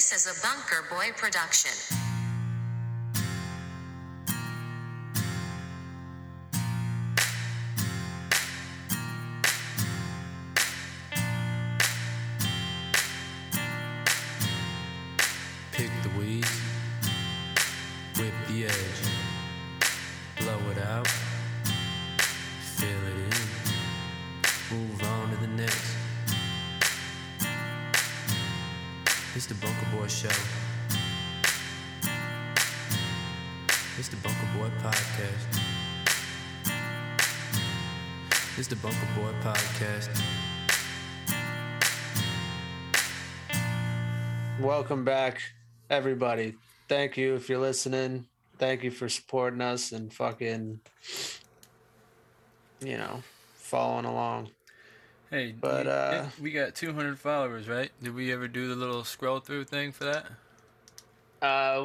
This is a Bunker Boy production. Welcome back, everybody. Thank you if you're listening. Thank you for supporting us and fucking, you know, following along. Hey, But, you- uh, we got 200 followers, right? Did we ever do the little scroll through thing for that? Uh,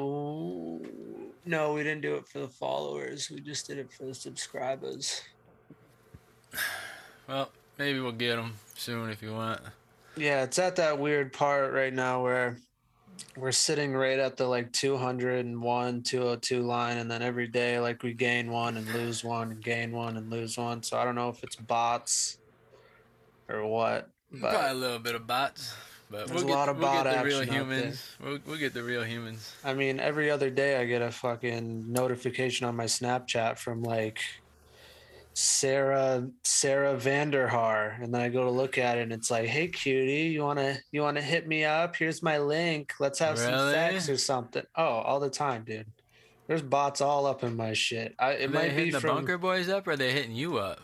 no, we didn't do it for the followers. We just did it for the subscribers. Well, maybe we'll get them soon if you want. Yeah, it's at that weird part right now where we're sitting right at the like 201, 202 line, and then every day, like we gain one and lose one and gain one and lose one. So I don't know if it's bots or what, Probably a little bit of bots, but There's we'll a get, lot of we'll bot get the real humans. We'll, we'll get the real humans. I mean, every other day I get a fucking notification on my Snapchat from like Sarah Sarah Vanderhaar, and then I go to look at it, and it's like, "Hey, cutie, you wanna you wanna hit me up? Here's my link. Let's have some sex or something." Oh, all the time, dude. There's bots all up in my shit. I, Are it they might hitting be the from bunker boys up, or are they hitting you up?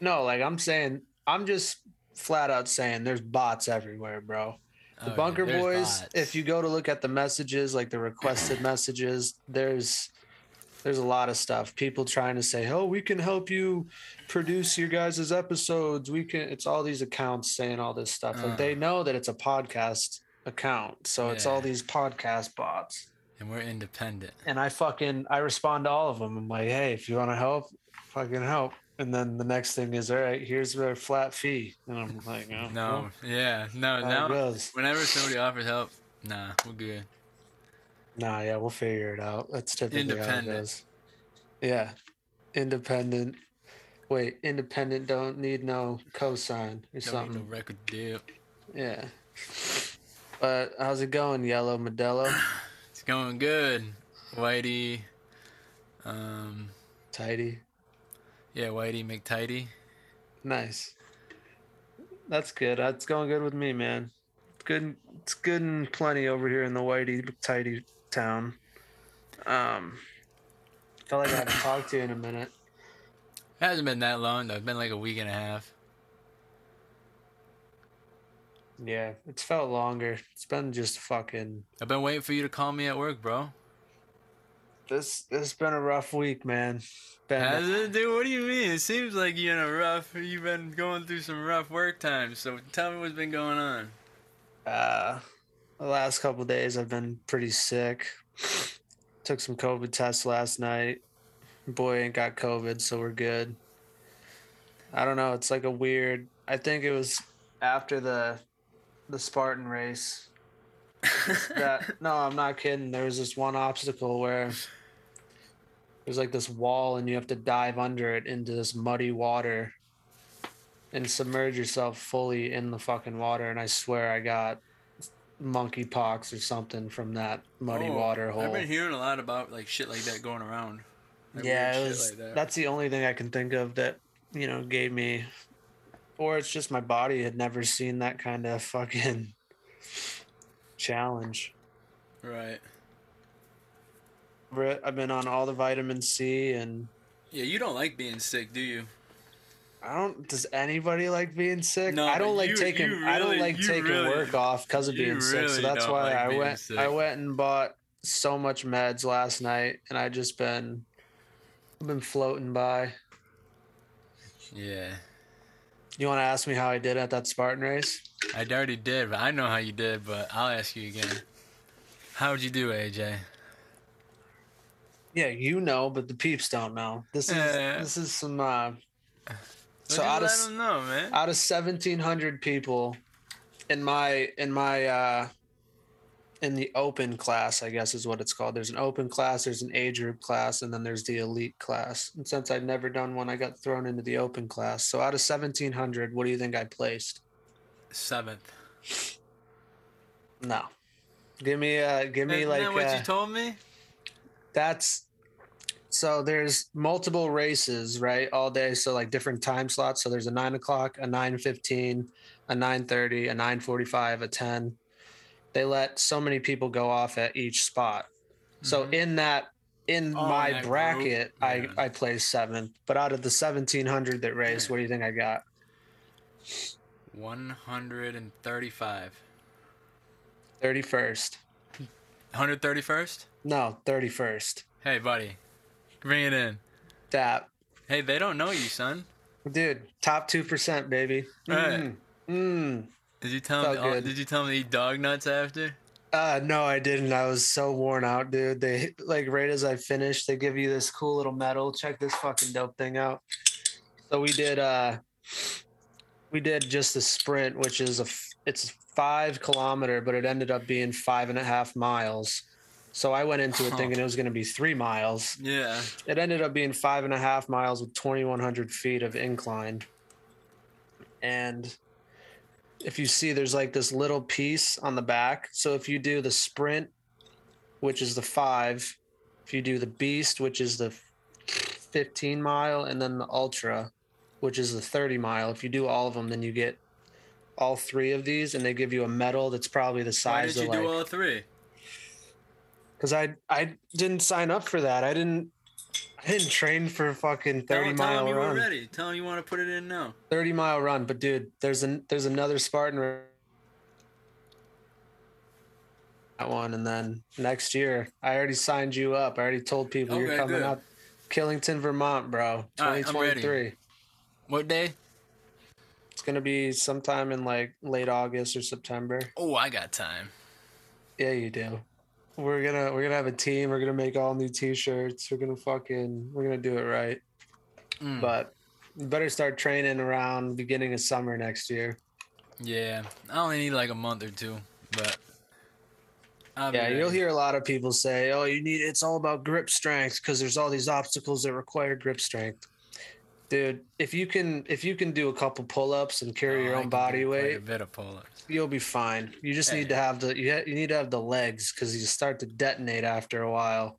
no, like I'm saying, I'm just flat out saying there's bots everywhere, bro. The Oh, Bunker there's Boys, bots. if you go to look at the messages, like the requested messages, there's there's a lot of stuff. People trying to say, "Oh, we can help you produce your guys' episodes. We can." It's all these accounts saying all this stuff. Uh. Like they know that it's a podcast account, so it's all these podcast bots. and we're independent. And I fucking I respond to all of them. I'm like, "Hey, if you want to help, fucking help." And then the next thing is, "All right, here's their flat fee." And I'm like, oh, No, yeah, no, now whenever somebody offers help, nah, we're good. Nah, yeah, we'll figure it out. That's typically how it goes. Yeah, independent. Wait, independent don't need no cosign or Don't need no something. record deal. Yeah. But how's it going, Yellow Modelo? It's going good, Whitey. Um, Tidy. yeah, Whitey McTidy. Nice. That's good. That's going good with me, man. It's good. It's good and plenty over here in the Whitey Tidy town. Um, felt like I haven't talked to you in a minute. It hasn't been that long though. It's been like a week and a half. Yeah, it's felt longer. It's been just fucking I've been waiting for you to call me at work, bro. this this has been a rough week, man. Been Has it, dude? What do you mean? It seems like you're in a rough. You've been going through some rough work times. So tell me what's been going on. uh the last couple days I've been pretty sick. Took some COVID tests last night. Boy ain't got COVID, so we're good. I don't know, it's like a weird I think it was after the the Spartan race. that no, I'm not kidding. There was this one obstacle where there's like this wall and you have to dive under it into this muddy water and submerge yourself fully in the fucking water and I swear I got monkeypox or something from that muddy Oh, water hole. I've been hearing a lot about like shit like that going around. Like, yeah, it was like that. that's the only thing I can think of that, you know, gave me or it's just my body had never seen that kind of fucking challenge. right. Brit, I've been on all the vitamin C and Yeah, you don't like being sick, do you? I don't. Does anybody like being sick? No, I don't like you- taking. you I don't like taking really- work off because of being sick. So that's why like I went. sick. I went and bought so much meds last night, and I just been, been floating by. Yeah. You want to ask me how I did at that Spartan race? I already did, but I know how you did, but I'll ask you again. How'd you do, AJ? Yeah, you know, but the peeps don't know. This is Yeah. this is some. uh So out of just s- let 'em know, man. out of seventeen hundred people in my in my uh in the open class, I guess is what it's called. There's an open class, there's an age group class, and then there's the elite class. And since I'd never done one, I got thrown into the open class. So out of 1700, what do you think I placed? Seventh. No. Give me uh give me Isn't like that what uh, you told me? that's so there's multiple races right all day so like different time slots so there's a 9 o'clock a 9.15 a 9.30 a 9.45 a 10 they let so many people go off at each spot so Mhm. in that in Oh, my that bracket Yeah. i i placed seventh but out of the 1700 that raced Yeah. what do you think i got 135. 31st 131st? no 31st Hey, buddy. Bring it in. that Hey, they don't know you, son. dude top 2% baby Right. Mm. Did you tell Felt me? Oh, good. did you tell me to eat dog nuts after? Uh no, I didn't. I was so worn out, dude. They like right as I finished, they give you this cool little medal. Check this fucking dope thing out. So we did uh we did just a sprint, which is a f- it's five kilometer, but it ended up being five and a half miles. So I went into it thinking it was gonna be three miles. Yeah. It ended up being five and a half miles with 2,100 feet of incline. And if you see, there's like this little piece on the back. So if you do the sprint, which is the five, if you do the beast, which is the 15 mile, and then the ultra, which is the 30 mile, if you do all of them, then you get all three of these, and they give you a medal that's probably the size Why did you of do like all three? Because I I didn't sign up for that. I didn't I didn't train for a fucking Tell, thirty tell mile them you were run. ready. Tell them you want to put it in now. Thirty mile run, but dude, there's an there's another Spartan that one, and then next year I already signed you up. I already told people you're coming good. up, Killington, Vermont, bro, All twenty right, I'm twenty ready. three. What day? It's gonna be sometime in like late August or September. Oh, I got time. Yeah, you do. We're gonna we're gonna have a team. We're gonna make all new T-shirts. We're gonna fucking we're gonna do it right. Mm. but better start training around beginning of summer next year. Yeah, I only need like a month or two, but I'll Yeah, you'll hear a lot of people say, "Oh, you need it's all about grip strength because there's all these obstacles that require grip strength." Dude, if you can if you can do a couple pull-ups and carry Oh, your own body quite A weight, bit of pull-ups. you'll be fine. You just need to have the you, ha- you need to have the legs because you start to detonate after a while.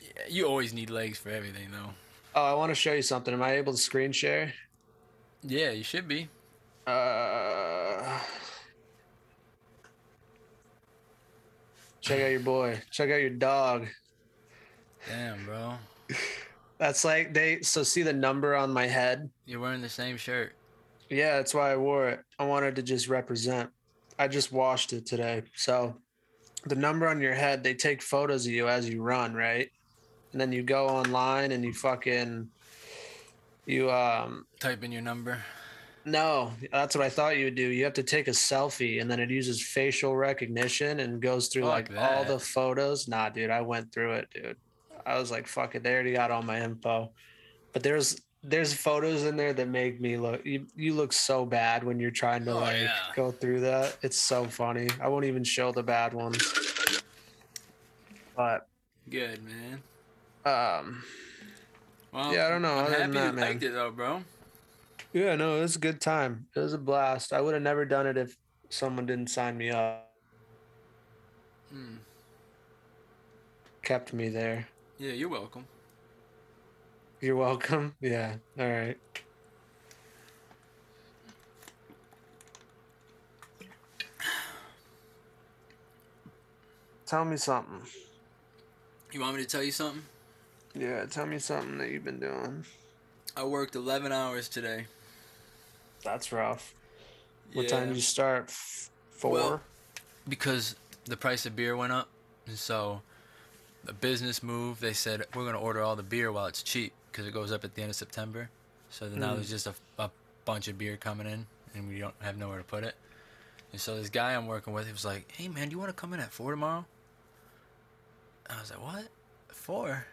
Yeah, you always need legs for everything, though. Oh, I want to show you something. Am I able to screen share? Yeah, you should be. Uh, check out your boy. Check out your dog. Damn, bro. That's like they so see the number on my head. You're wearing the same shirt. Yeah, that's why I wore it. I wanted to just represent. I just washed it today. So the number on your head, they take photos of you as you run, right? And then you go online and you fucking you um Type in your number. no, that's what I thought you would do. You have to take a selfie and then it uses facial recognition and goes through Fuck like all the photos. Nah, dude, I went through it, dude. I was like, fuck it, they already got all my info. But there's there's photos in there that make me look you, you look so bad when you're trying to Oh, like yeah. go through that. It's so funny. I won't even show the bad ones. But Good, man. um Well, Yeah, I don't know. I'm Other happy that, you man. liked it, though, bro. yeah, no, it was a good time. It was a blast. I would have never done it if someone didn't sign me up. Hmm. Kept me there. Yeah, you're welcome. You're welcome. Yeah. All right. Tell me something. You want me to tell you something? Yeah, tell me something that you've been doing. I worked 11 hours today. That's rough. What Yeah. time did you start? F- Four. Well- because the price of beer went up, and so the business move. They said we're gonna order all the beer while it's cheap because it goes up at the end of September. So then now Mm. there's just a, a bunch of beer coming in, and we don't have nowhere to put it. And so this guy I'm working with, he was like, "Hey man, do you want to come in at four tomorrow?" I was like, "What? Four?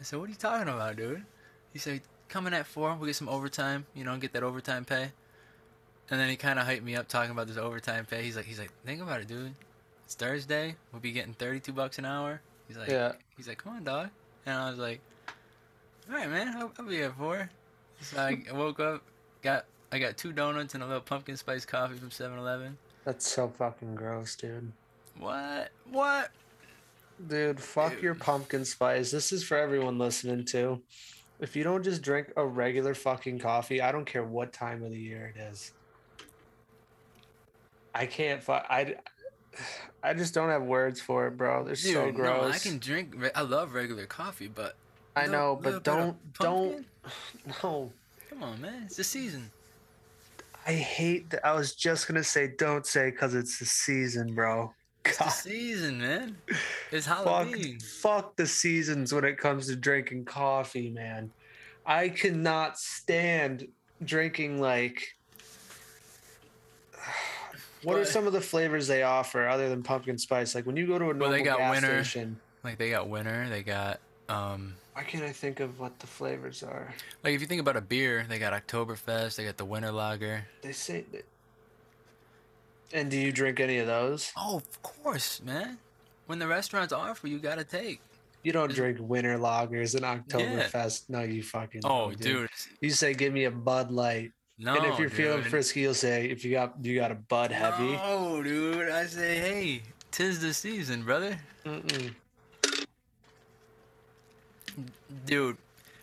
I said, "What are you talking about, dude?" He said, "Come in at four. We'll get some overtime. You know, and get that overtime pay." And then he kind of hyped me up talking about this overtime pay. He's like, he's like, think about it, dude. it's Thursday. We'll be getting 32 bucks an hour. He's like, Yeah. He's like, come on, dog. And I was like, all right, man, I'll, I'll be here for it. So I, woke up, got I got two donuts and a little pumpkin spice coffee from 7-Eleven. That's so fucking gross, dude. What? What? Dude, fuck your pumpkin spice. This is for everyone listening too. If you don't just drink a regular fucking coffee, I don't care what time of the year it is. I can't fuck. I I just don't have words for it, bro. They're Dude, so no, gross. I can drink. re- I love regular coffee, but I know, but don't don't no. Come on, man. It's the season. I hate that. I was just gonna say don't say because it's the season, bro. It's the season, man. It's fuck, Halloween. fuck the seasons when it comes to drinking coffee, man. I cannot stand drinking like. What are some of the flavors they offer other than pumpkin spice? Like when you go to a normal Well, they got gas winter. station, Like they got winter. They got um. why can't I think of what the flavors are? Like if you think about a beer, they got Oktoberfest. They got the Winter Lager. They say. That... And do you drink any of those? Oh, of course, man. When the restaurants offer, you gotta take. You don't drink winter lagers and Oktoberfest. No, you fucking. Oh, don't, dude. You say, "Give me a Bud Light," No. and if you're feeling frisky, you'll say, "If you got you got a Bud Heavy." No, dude. I say, hey, tis the season, brother. Mm-mm. Dude,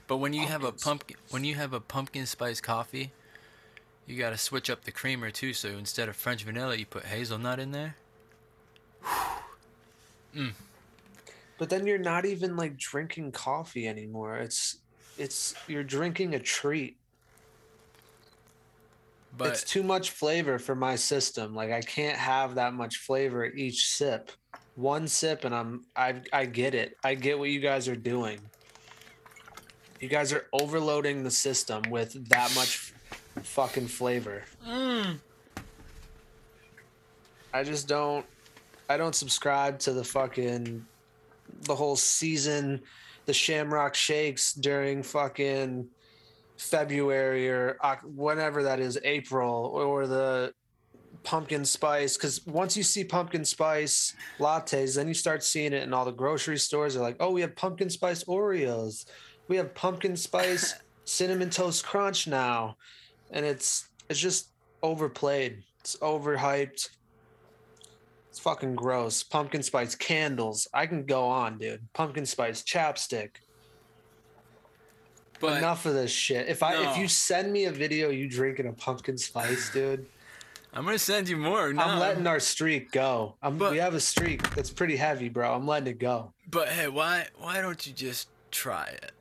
but when you have a Pumpkin pumpkin, when you have a pumpkin spice coffee, you gotta switch up the creamer too. So instead of French vanilla, you put hazelnut in there. Mm. But then you're not even like drinking coffee anymore. It's it's you're drinking a treat. But it's too much flavor for my system. Like I can't have that much flavor each sip. One sip and I'm I I get it. I get what you guys are doing. You guys are overloading the system with that much fucking flavor. Mm. I just don't I don't subscribe to the fucking the whole season the Shamrock Shakes during fucking February or whenever that is April or the pumpkin spice cuz once you see pumpkin spice lattes then you start seeing it in all the grocery stores they're like oh we have pumpkin spice Oreos we have pumpkin spice cinnamon toast crunch now and it's it's just overplayed it's overhyped it's fucking gross. Pumpkin spice candles. I can go on, dude. Pumpkin spice chapstick. But Enough of this shit. If I if you send me a video you drinking a pumpkin spice, dude, I'm gonna send you more. No. I'm letting our streak go. I'm, But- we have a streak that's pretty heavy, bro. I'm letting it go. But hey, why why don't you just try it?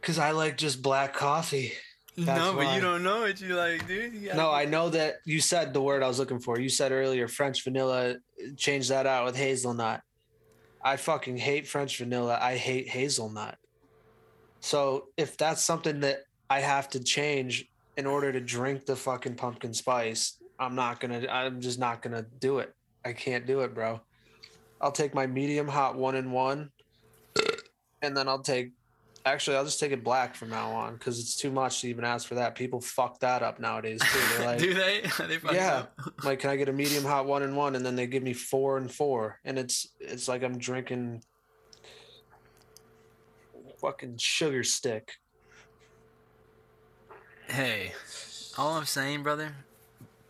Cause I like just black coffee. That's no, but why. you don't know it. You like, dude. You No, I know that you said the word I was looking for. You said earlier French vanilla. Change that out with hazelnut. I fucking hate French vanilla. I hate hazelnut. So if that's something that I have to change in order to drink the fucking pumpkin spice, I'm not gonna. I'm just not gonna do it. I can't do it, bro. I'll take my medium hot one and one, and then I'll take. Actually, I'll just take it black from now on because it's too much to even ask for that. People fuck that up nowadays too. They're like, Do they? they yeah, up. like can I get a medium hot one and one, and then they give me four and four, and it's it's like I'm drinking fucking sugar stick. Hey, all I'm saying, brother,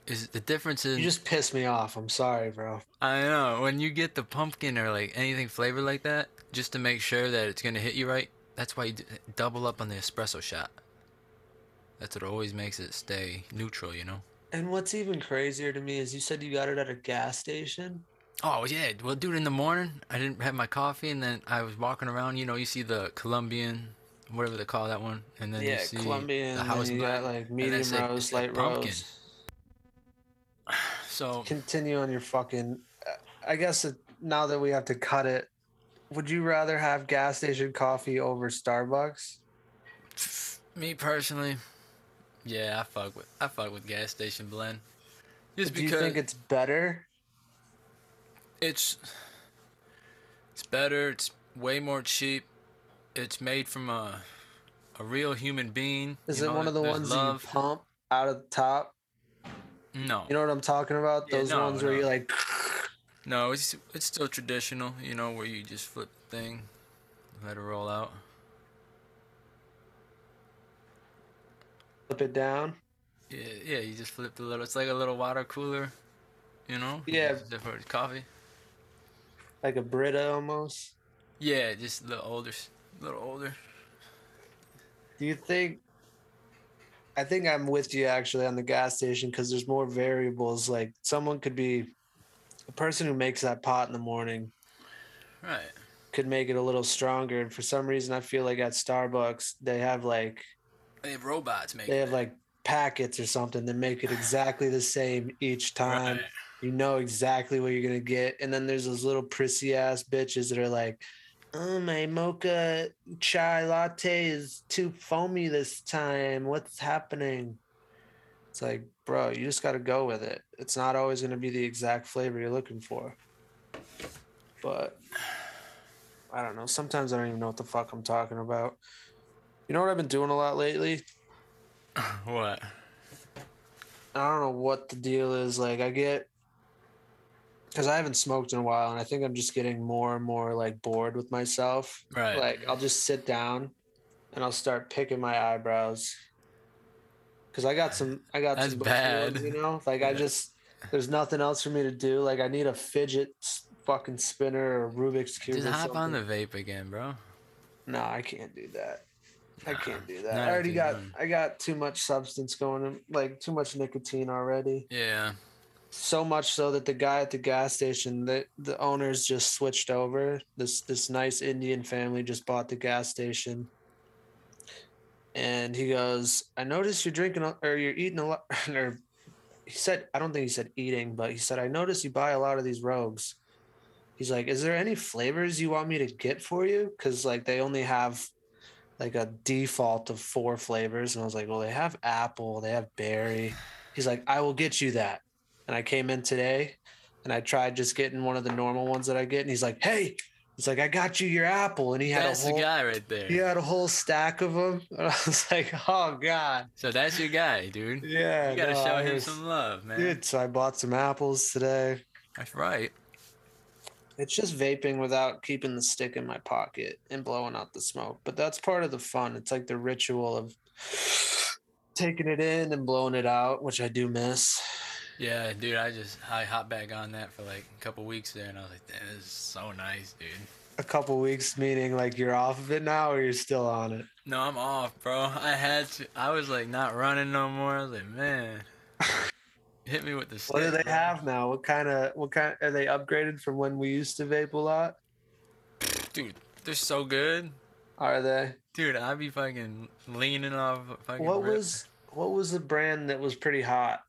is the difference is You just piss me off. I'm sorry, bro. I know when you get the pumpkin or like anything flavored like that, just to make sure that it's gonna hit you right. That's why you double up on the espresso shot. That's what always makes it stay neutral, you know. And what's even crazier to me is you said you got it at a gas station. Oh yeah, well, dude, in the morning I didn't have my coffee, and then I was walking around. You know, you see the Colombian, whatever they call that one, and then yeah, you see Colombian. the house you got like medium said- roast, light pumpkin. roast. So Continue on your fucking. I guess it, now that we have to cut it, would you rather have gas station coffee over Starbucks? me personally, yeah, I fuck with I fuck with gas station blend, just Do you think it's better? it's it's better. It's way more cheap. It's made from a a real human being. Is you it know, one of the ones love. you pump out of the top? No, You know what I'm talking about? Yeah, Those no, ones where you like no, it's it's still traditional. You know, where you just flip the thing, let it roll out. flip it down. Yeah, yeah, you just flip the little. It's like a little water cooler, you know. Yeah. for coffee. Like a Brita almost. Yeah, just a little older, s- little older. Do you think? I think I'm with you actually on the gas station because there's more variables. Like someone could be a person who makes that pot in the morning Right. could make it a little stronger. And for some reason, I feel like at Starbucks they have like They have robots making. they have it. like packets or something that make it exactly the same each time. Right. You know exactly what you're gonna get. And then there's those little prissy ass bitches that are like, "Oh, my mocha chai latte is too foamy this time. What's happening?" It's like, bro, you just gotta go with it. It's not always gonna be the exact flavor you're looking for. But I don't know. Sometimes I don't even know what the fuck I'm talking about. You know what I've been doing a lot lately? What? I don't know what the deal is. Like I get because I haven't smoked in a while, and I think I'm just getting more and more like bored with myself. Right. Like I'll just sit down and I'll start picking my eyebrows because I got some. I got That's some bad. ones, you know, like I just there's nothing else for me to do. Like I need a fidget fucking spinner or Rubik's cube. Just hop on the vape again, bro. No, I can't do that. I can't do that. not I already got. young. I got too much substance going in, like too much nicotine already. Yeah. so much so that the guy at the gas station the the owners just switched over this this nice indian family just bought the gas station and he goes i noticed you're drinking or you're eating a lot or he said i don't think he said eating but he said i noticed you buy a lot of these rogues. He's like is there any flavors you want me to get for you? Because like they only have like a default of four flavors and i was like well they have apple they have berry. He's like i will get you that. And I came in today and I tried just getting one of the normal ones that I get. And he's like, Hey, he's like, I got you your apple. And he had That's a whole, the guy right there. he had a whole stack of them. And I was like, Oh God. So that's your guy, dude. Yeah. You gotta no, show him was- some love, man. Dude, so I bought some apples today. That's right. It's just vaping without keeping the stick in my pocket and blowing out the smoke. But that's part of the fun. It's like the ritual of taking it in and blowing it out, which I do miss. Yeah, dude. I just I hopped back on that for like a couple weeks there, and I was like, "Damn, this so nice, dude." A couple weeks, meaning like you're off of it now or you're still on it. No, I'm off, bro. I had to. I was like not running no more. I was like, man, hit me with the stick. What do they bro." have now? What kind of what kind are they upgraded from when we used to vape a lot? dude? They're so good, Are they? dude. I'd be fucking leaning off. Fucking What rip. was what was the brand that was pretty hot?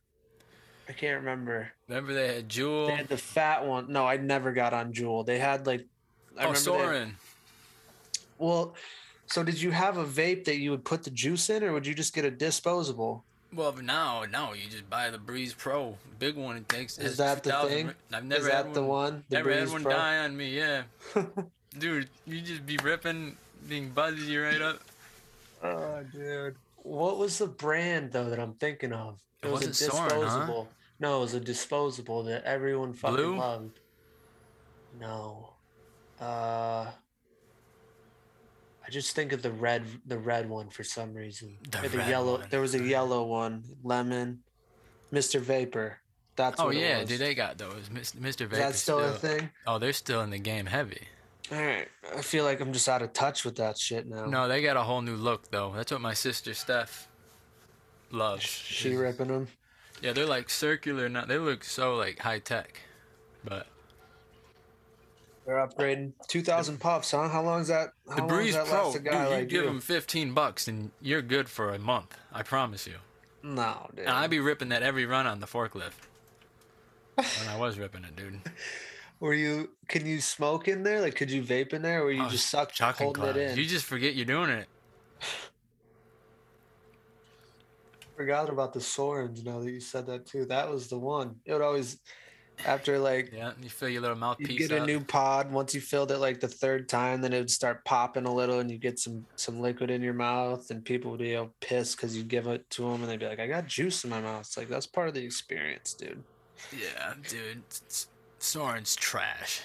I can't remember. Remember they had Juul. They had the fat one. No, I never got on Juul. They had like I oh, had- Suorin. well, so did you have a vape that you would put the juice in, or would you just get a disposable? Well, now, now you just buy the Breeze Pro, big one. It takes. Is that the thing? I've never Is had that the one? The never had Breeze one Pro? die on me. Yeah, dude, you just be ripping, being buzzy right up. Oh, dude. What was the brand though that I'm thinking of? It was a wasn't Suorin, huh? No, it was a disposable that everyone fucking Blue? loved. No. Uh I just think of the red the red one for some reason. The the yellow one. there was a yellow one. Lemon. Mr. Vapor. That's Oh yeah, dude, they got those. Mr. Vapor. Vape that still a thing? Oh, they're still in the game heavy. Alright. I feel like I'm just out of touch with that shit now. No, they got a whole new look though. That's what my sister Steph loves. She ripping them. Yeah, they're like circular. Now they look so like high tech, but They're upgrading. Two thousand puffs, huh? How long is that? How the long Breeze does that Pro, last a dude, you like give you? them fifteen bucks and you're good for a month. I promise you. No, dude. And I be ripping that every run on the forklift. when I was ripping it, dude. Were you? Can you smoke in there? Like, could you vape in there, or you Oh, just suck holding it in? You just forget you're doing it. Forgot about the Suorins. Now that you said that too, that was the one. It would always. After like Yeah, you fill your little mouthpiece. you get a new pod, once you filled it like the third time, then it would start popping a little, and you get some some liquid in your mouth, and people would be all pissed because you give it to them, and they'd be like, "I got juice in my mouth." It's like that's part of the experience, dude. Yeah, dude, Suorin's trash.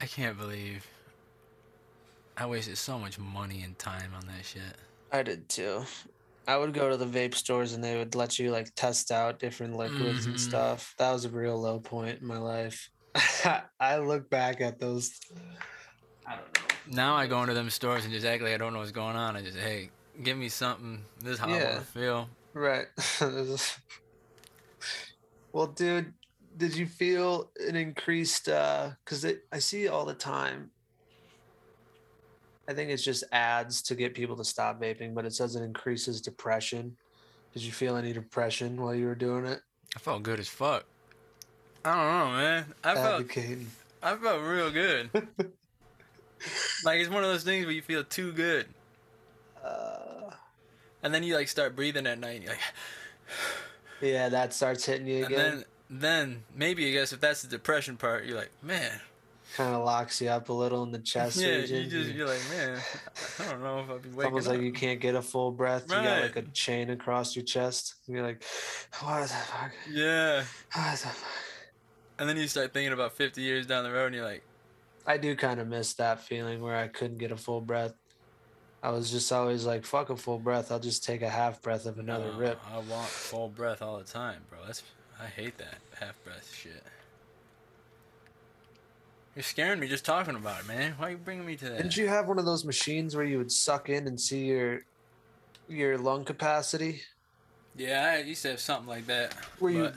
I can't believe I wasted so much money and time on that shit. I did too. I would go to the vape stores and they would let you like test out different liquids and Mhm. stuff. That was a real low point in my life. I look back at those. I don't know. Now I go into them stores and just act like I don't know what's going on. I just, hey, give me something. This is how I Yeah. want to feel. Right. well, dude, did you feel an increased? uh Because I see it all the time. I think it's just ads to get people to stop vaping, but it says it increases depression. Did you feel any depression while you were doing it? I felt good as fuck. I don't know, man. I felt, Advocating. I felt real good. like it's one of those things where you feel too good, Uh, and then you like start breathing at night. And you're like, yeah, that starts hitting you and again. then, then maybe I guess if that's the depression part, you're like, man, kind of locks you up a little in the chest yeah. region. You just You- you're like, man, I don't know if I'll be It's waking almost up. like you can't get a full breath. You got like a chain across your chest. You're like, what the fuck? Yeah, What the fuck? and then you start thinking about 50 years down the road, and you're like, I do kind of miss that feeling where I couldn't get a full breath. I was just always like, fuck a full breath. I'll just take a half breath of another "No, rip. I want full breath all the time, bro. That's I hate that half breath shit. You're scaring me just talking about it, man. Why are you bringing me to that? Didn't you have one of those machines where you would suck in and see your your lung capacity? Yeah, I used to have something like that. Where you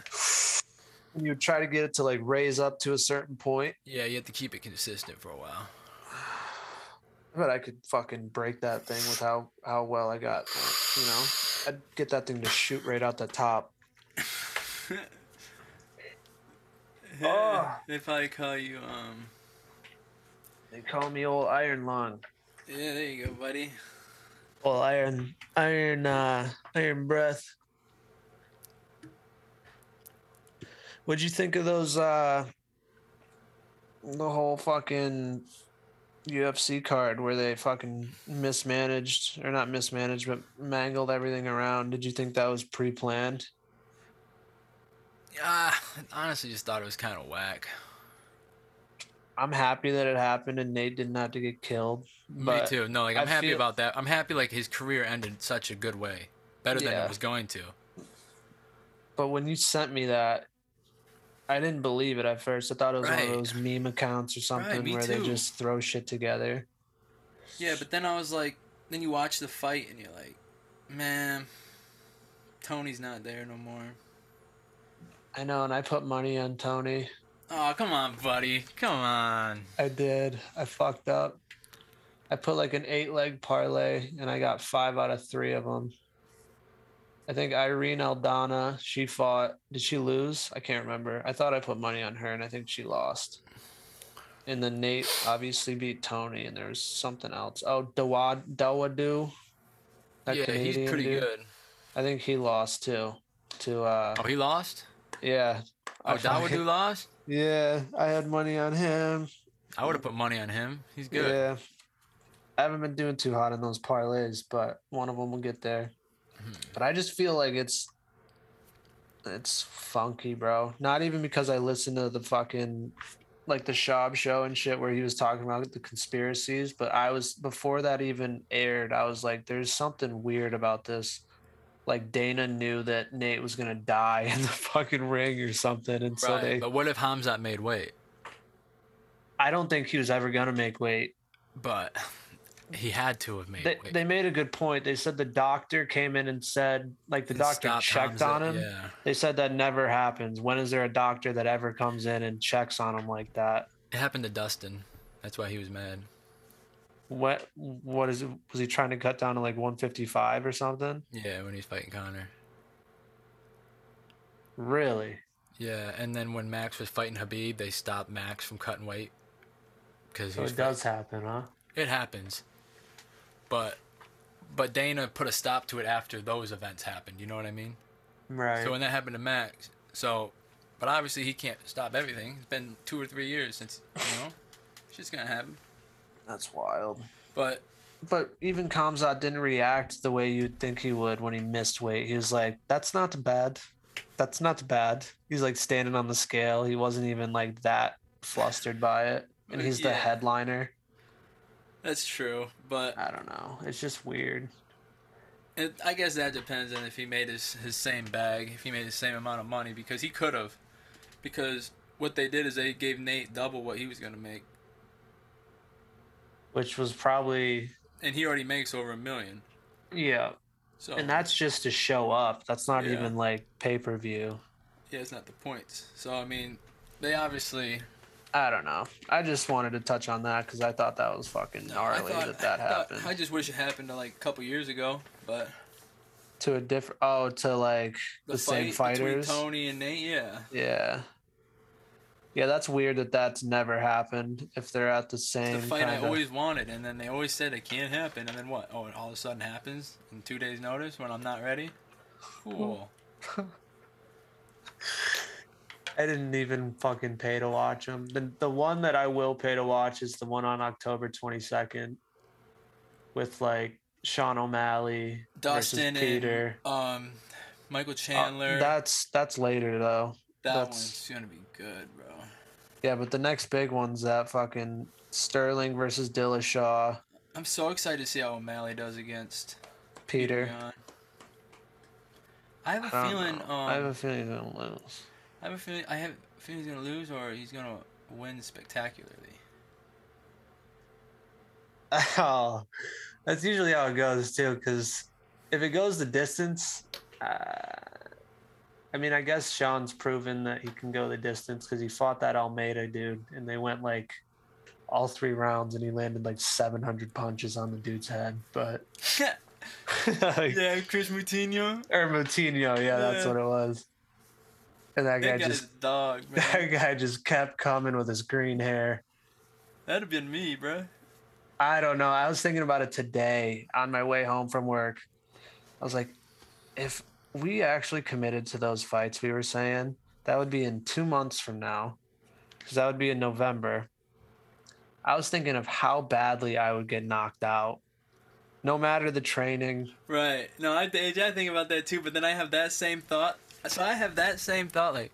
you would try to get it to like raise up to a certain point. yeah, you have to keep it consistent for a while. I bet I could fucking break that thing with how how well I got. You know, I'd get that thing to shoot right out the top. Oh. They probably call you um. They call me old Iron Lung. Yeah, there you go, buddy. Well, Iron Iron uh Iron Breath. What'd you think of those uh the whole fucking UFC card where they fucking mismanaged or not mismanaged but mangled everything around? Did you think that was pre-planned? Yeah, I honestly just thought it was kind of whack. I'm happy that it happened and Nate didn't have to get killed. Me too. No, like I'm I happy feel- about that. I'm happy like his career ended such a good way, better than it was going to. But when you sent me that, I didn't believe it at first. I thought it was one of those meme accounts or something me where they just throw shit together. Yeah, but then I was like, then you watch the fight and you're like, man, Tony's not there no more. I know, and I put money on Tony. Oh, come on, buddy. Come on. I did. I fucked up. I put like an eight leg parlay, and I got five out of three of them. I think Irene Aldana, she fought. Did she lose? I can't remember. I thought I put money on her, and I think she lost. And then Nate obviously beat Tony, and there was something else. Oh, Dawad Dawodu. yeah, he's pretty dude. good. I think he lost too. To uh, Oh, he lost? Yeah. Oh, Dawodu lost? Yeah, I had money on him. I would have put money on him. He's good. Yeah. I haven't been doing too hot in those parlays, but one of them will get there. Hmm. But I just feel like it's it's funky, bro. Not even because I listened to the fucking like the Schaub show and shit where he was talking about the conspiracies, but I was before that even aired, I was like, there's something weird about this. Like Dana knew that Nate was gonna die in the fucking ring or something, and so they. But what if Khamzat made weight? I don't think he was ever gonna make weight. But he had to have made they, weight. they made a good point. They said the doctor came in and said, like the And doctor checked Khamzat, on him. Yeah. They said that never happens. When is there a doctor that ever comes in and checks on him like that? It happened to Dustin. That's why he was mad. What what is it? Was he trying to cut down to like 155 or something? Yeah, when he's fighting Conor. Really? Yeah, and then when Max was fighting Khabib, they stopped Max from cutting weight because So it does happen, huh? It happens, but but Dana put a stop to it after those events happened. You know what I mean? Right. So when that happened to Max, so But obviously, he can't stop everything. It's been two or three years since you know, shit's gonna happen. That's wild. But But even Khamzat didn't react the way you'd think he would when he missed weight. He was like, "That's not bad. That's not bad." He's like standing on the scale. He wasn't even like that flustered by it. And he's the headliner. that's true. But I don't know. It's just weird. it, I guess that depends on if he made his his same bag, if he made the same amount of money, because he could have. Because what they did is they gave Nate double what he was gonna make, Which was probably and he already makes over a million. yeah. So And that's just to show up. That's not Yeah. even like pay per view. yeah, it's not the points. So I mean, they obviously I don't know. I just wanted to touch on that because I thought that was fucking gnarly thought- that that I thought- happened. I just wish it happened to like a couple years ago, but to a different. Oh, to like the, the, same fighters. Tony and Nate, yeah, Yeah. Yeah, that's weird that that's never happened if they're at the It's same the fight I kinda- always wanted, and then they always said it can't happen, and then what? Oh, it all of a sudden happens in two days' notice when I'm not ready. Cool. I didn't even fucking pay to watch them. The the one that I will pay to watch is the one on October 22nd with like Sean O'Malley Dustin versus Peter. and um, Michael Uh, Chandler. that's that's later though. that that's- one's gonna be good, bro. Yeah, but the next big one's that fucking Sterling versus Dillashaw, I'm so excited to see how O'Malley does against Peter. Yan. I have a I don't feeling. know. Um, I have a feeling he's gonna lose. I have a feeling. I have a feeling he's gonna lose, or he's gonna win spectacularly. Oh, that's usually how it goes too. Because if it goes the distance, uh, I mean, I guess Sean's proven that he can go the distance because he fought that Almeida dude, and they went like all three rounds, and he landed like 700 punches on the dude's head. But like, yeah, Kris Moutinho. or Moutinho, yeah, that's what it was. And that guy That guy's just dog, man. that guy just kept coming with his green hair. That'd have been me, bro. I don't know. I was thinking about it today on my way home from work. I was like, if we actually committed to those fights we were saying, that would be in two months from now, because that would be in November. I was thinking of how badly I would get knocked out, no matter the training. Right. No, I, I think about that too, but then I have that same thought. So I have that same thought, like,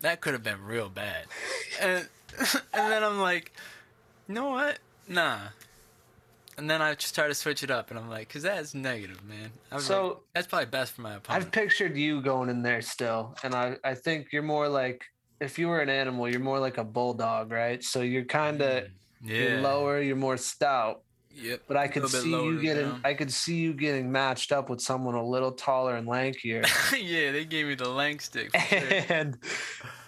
that could have been real bad. And, and then I'm like, you know what? Nah. And then I just try to switch it up, and I'm like, because that's negative, man. I was So- like, that's probably best for my opponent. I've pictured you going in there still, and I, I think you're more like if you were an animal, you're more like a bulldog, right? So you're kind of yeah. you're lower, you're more stout. Yep. But I could see you getting down. I could see you getting matched up with someone a little taller and lankier. yeah, they gave me the lank stick. For sure. and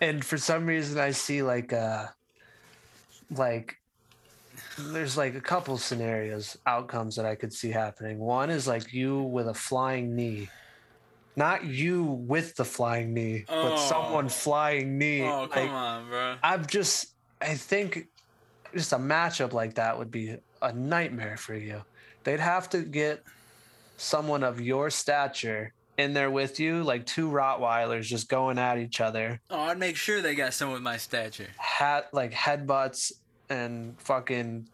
and for some reason I see like uh like there's like a couple scenarios outcomes that I could see happening. One is like you with a flying knee. Not you with the flying knee, but Oh. someone flying knee. oh, come like, on, bro. I'm just I think just a matchup like that would be a nightmare for you. They'd have to get someone of your stature in there with you, like two Rottweilers just going at each other, Oh, I'd make sure they got someone with my stature. hat like headbutts and fucking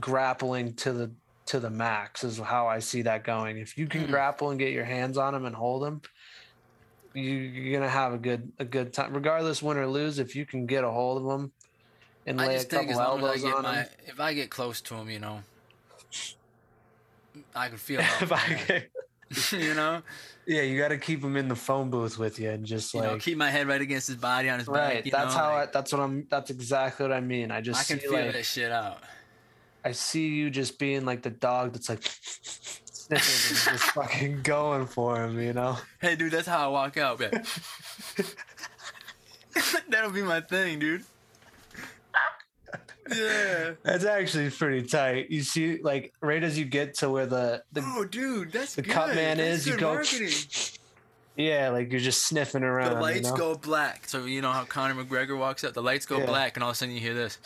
grappling to the to the max is how I see that going. If you can Hmm. grapple and get your hands on them and hold them, you, you're gonna have a good a good time, regardless win or lose. If you can get a hold of them and lay a couple as long I elbows get on my, them. if I get close to him, you know, I could feel. if I can, feeling, you know, yeah, you got to keep him in the phone booth with you and just you like know, keep my head right against his body on his right. back. That's know, how like, I. That's what I'm. That's exactly what I mean. I just I can see feel like that shit out. I see you just being like the dog that's like sniffing and just fucking going for him. You know. Hey, dude, that's how I walk out. man. That'll be my thing, dude. Yeah. That's actually pretty tight. You see, like right as you get to where the the, Oh, dude, that's the good. cut man That's is, you go. marketing. Yeah, like you're just sniffing around. The you lights know? go black. So you know how Conor McGregor walks out? The lights go Yeah. black, and all of a sudden you hear this.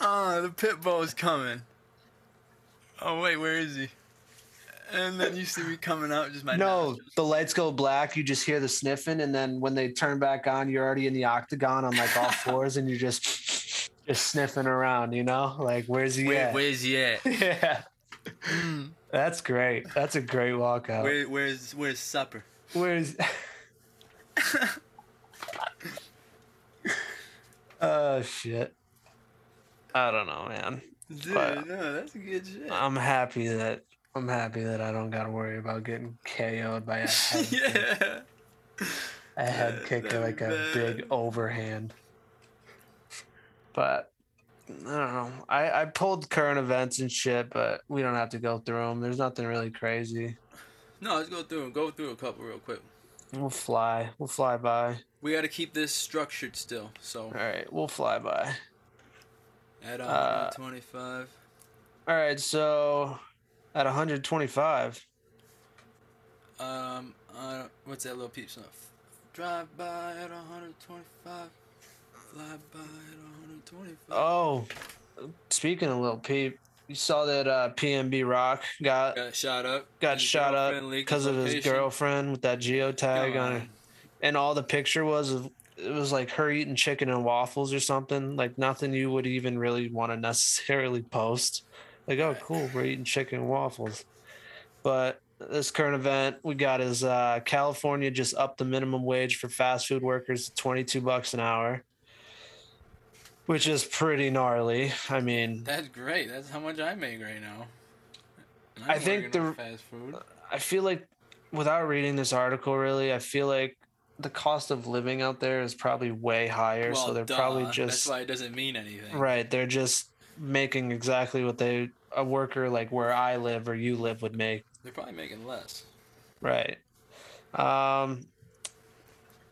Oh, the pit bull is coming. Oh wait, where is he? And then you see me coming out just my no, nostrils. the lights go black. You just hear the sniffing, and then when they turn back on, you're already in the octagon on like all fours, and you're just just sniffing around. You know, like where's he Where, at? where's he at? yeah, hmm. that's great. That's a great walkout. Where, where's where's supper? Where's Oh shit. I don't know, man. Dude, But- no, that's good shit. I'm happy that I'm happy that I don't gotta worry about getting KO'd by a head kick. yeah. a head kick like a bad. big overhand. But I don't know. I, I pulled current events and shit, but we don't have to go through them. There's nothing really crazy. No, let's go through 'em. Go through a couple real quick. We'll fly. We'll fly by. We got to keep this structured still. So All right, we'll fly by. at Uh, 125. All right, so at 125, Um, uh, what's that little peep stuff? Drive by at 125. Fly by at 125. oh, speaking of little Peep, you saw that uh, PNB Rock got got shot up. got shot up because of his girlfriend with that geotag Come on her. and all the picture was of it was like her eating chicken and waffles or something like nothing you would even really want to necessarily post like oh cool we're eating chicken and waffles but this current event we got is uh, california just upped the minimum wage for fast food workers to 22 bucks an hour which is pretty gnarly i mean That's great. That's how much I make right now. I think the- fast food. I feel like without reading this article really, I feel like the cost of living out there is probably way higher. so they're duh. probably just That's why it doesn't mean anything. right. They're just making exactly what they a worker like where I live or you live would make. They're probably making less. Right. Um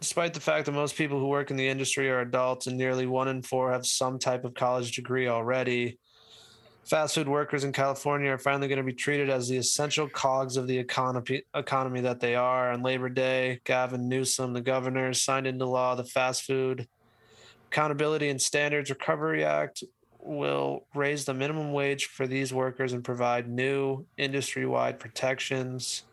despite the fact that most people who work in the industry are adults and nearly one in four have some type of college degree already, fast food workers in California are finally going to be treated as the essential cogs of the economy economy that they are. On Labor Day, Gavin Newsom, the governor, signed into law the Fast Food Accountability and Standards Recovery Act will raise the minimum wage for these workers and provide new industry-wide protections.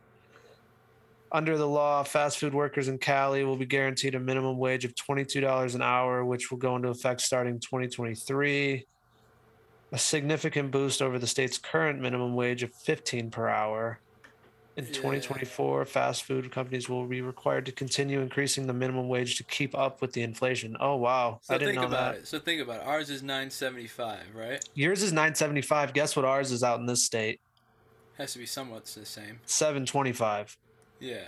Under the law, fast food workers in Cali will be guaranteed a minimum wage of $22 an hour, which will go into effect starting 2023 a significant boost over the state's current minimum wage of 15 per hour. In Yeah. 2024, fast food companies will be required to continue increasing the minimum wage to keep up with the inflation. Oh wow, So I didn't think know about that. it. So think about it. Ours is 975, right? Yours is 975. Guess what ours is out in this state? Has to be somewhat the same. 725. Yeah.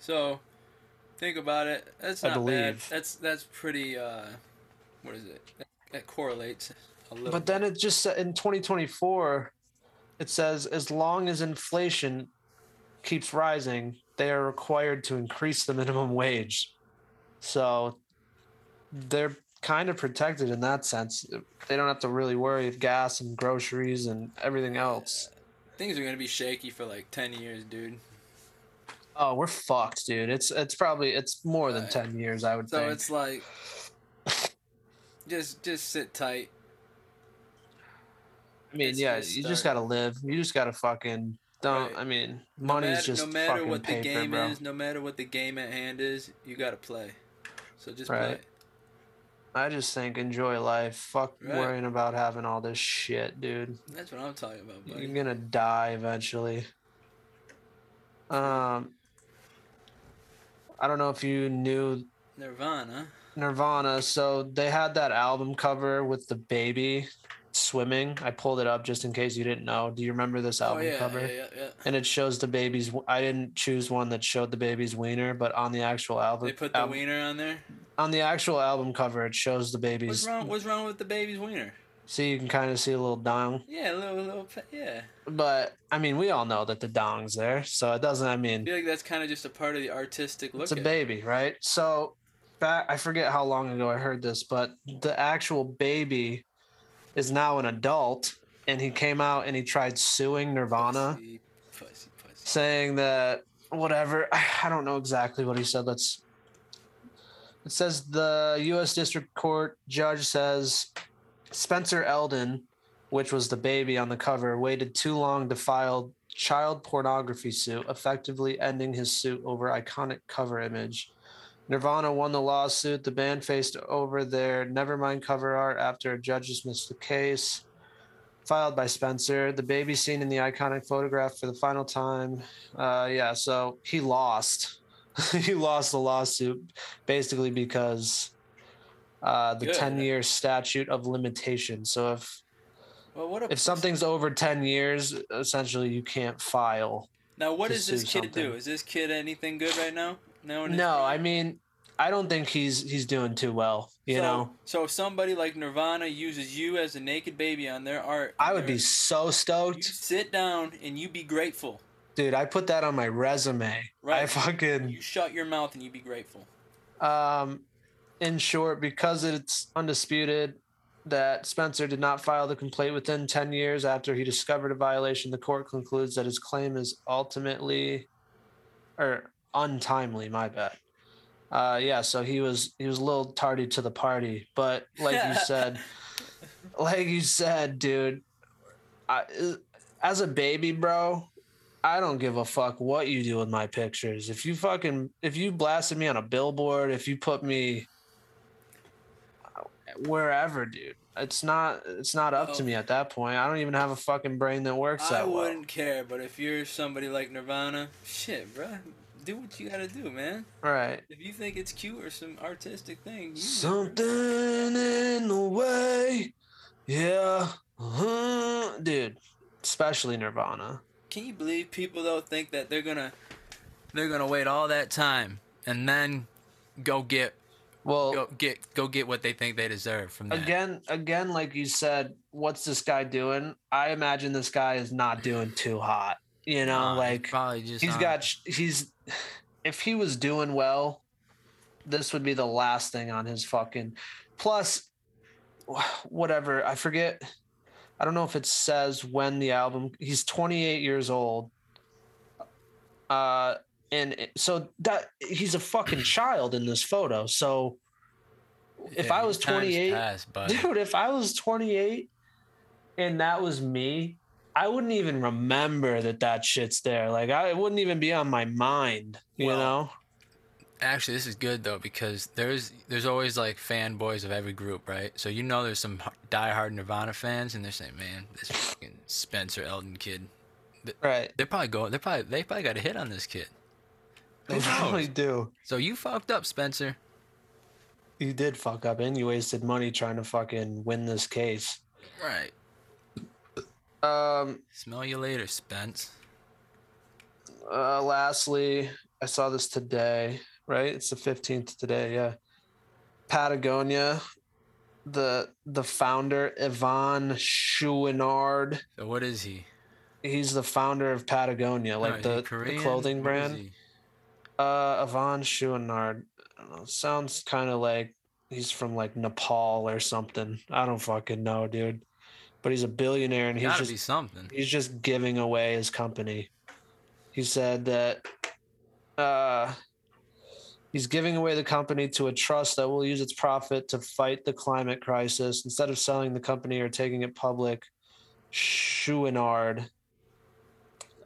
So think about it. That's I not bad. That's that's pretty. uh What is it? That, that correlates a little. But then it just in 2024, it says as long as inflation keeps rising, they are required to increase the minimum wage. So they're kind of protected in that sense. They don't have to really worry of gas and groceries and everything else. things are gonna be shaky for like 10 years, dude. Oh, we're fucked, dude. It's it's probably it's more than Right. 10 years, I would So think. it's like, just just sit tight. I mean, it's yeah, you just got to live. You just got to fucking don't Right. I mean, No money's matter, just no matter fucking what the paper, game bro. is, no matter what the game at hand is, you gotta play. So just Right. play. I just think enjoy life. Fuck Right. worrying about having all this shit, dude. That's what I'm talking about, buddy. You're gonna die eventually. Um, I don't know if you knew Nirvana. Nirvana. So they had that album cover with the baby swimming. I pulled it up just in case you didn't know. Do you remember this Oh album yeah, cover? yeah, yeah, yeah. And it shows the baby's. I didn't choose one that showed the baby's wiener, but on the actual album, They put the album- wiener on there. on the actual album cover, it shows the baby's. What's wrong? What's wrong with the baby's wiener? See, you can kind of see a little dong. Yeah, a little, a little, yeah. But I mean, we all know that the dong's there, so it doesn't. I I mean, feel like that's kind of just a part of the artistic look. it's a at it. baby, right? So back, I forget how long ago I heard this, but the actual baby is now an adult, and he came out and he tried suing Nirvana, Pussy, pussy, pussy. saying that whatever. I don't know exactly what he said. Let's. It says the U.S. District Court judge says Spencer Eldon, which was the baby on the cover, waited too long to file child pornography suit, effectively ending his suit over iconic cover image. Nirvana won the lawsuit. The band faced over their Nevermind cover art after a judge dismissed the case. Filed by Spencer. The baby seen in the iconic photograph for the final time. Uh, yeah, so he lost. he lost the lawsuit basically because uh, the Good. 10 year statute of limitation. So if Well, if something's over 10 years, essentially you can't file. now what does this kid do? Is this kid anything good right now? No, No, I mean, I don't think he's he's doing too well. You so, know, So if somebody like Nirvana uses you as a naked baby on their art, I would be so stoked, sit down and you be grateful. dude. I put that on my resume. Right. I fucking You shut your mouth and you be grateful. um, in short, because it's undisputed that Spencer did not file the complaint within 10 years after he discovered a violation, the court concludes that his claim is ultimately or untimely, my bad. Uh, yeah, so he was he was a little tardy to the party, but like you said, like you said, dude, I, as a baby, bro, I don't give a fuck what you do with my pictures. If you fucking if you blasted me on a billboard, if you put me wherever, dude, it's not it's not up to Oh. me at that point. I don't even have a fucking brain that works I that well. wouldn't care, but if you're somebody like Nirvana, shit, bruh, do what you gotta do, man. Right. If you think it's cute or some artistic thing, you do it. Something in the way. Yeah. Uh-huh. Dude, especially Nirvana. Can you believe people though think that they're gonna they're gonna wait all that time and then go get Well, go get go get what they think they deserve from that? again again like you said what's this guy doing i imagine this guy is not doing too hot you know he's like probably just he's got he's if he was doing well this would be the last thing on his fucking plus whatever i forget i don't know if it says when the album he's 28 years old. Uh and so that he's a fucking child in this photo so if Yeah, i was 28 passed, dude if i was 28 and that was me i wouldn't even remember that that shit's there like I, it wouldn't even be on my mind you Well, know Actually, this is good though because there's there's always like fanboys of every group, right? So you know there's some diehard Nirvana fans, and they're saying, "Man, this fucking Spencer Eldon kid." right They're probably going. They're probably they probably got a hit on this kid. they probably do So you fucked up, Spencer. you did fuck up and you wasted money trying to fucking win this case Right. Um Smell you later, Spence. uh lastly i saw this today right it's the 15th today yeah patagonia the the founder ivan chouinard So what is he? he's the founder of patagonia Oh, like the, the clothing brand? Uh, Yvon Chouinard. Know. Sounds kind of like he's from like Nepal or something. I don't fucking know, dude. But he's a billionaire and he's just something. he's just giving away his company. He said that uh he's giving away the company to a trust that will use its profit to fight the climate crisis instead of selling the company or taking it public. Chouinard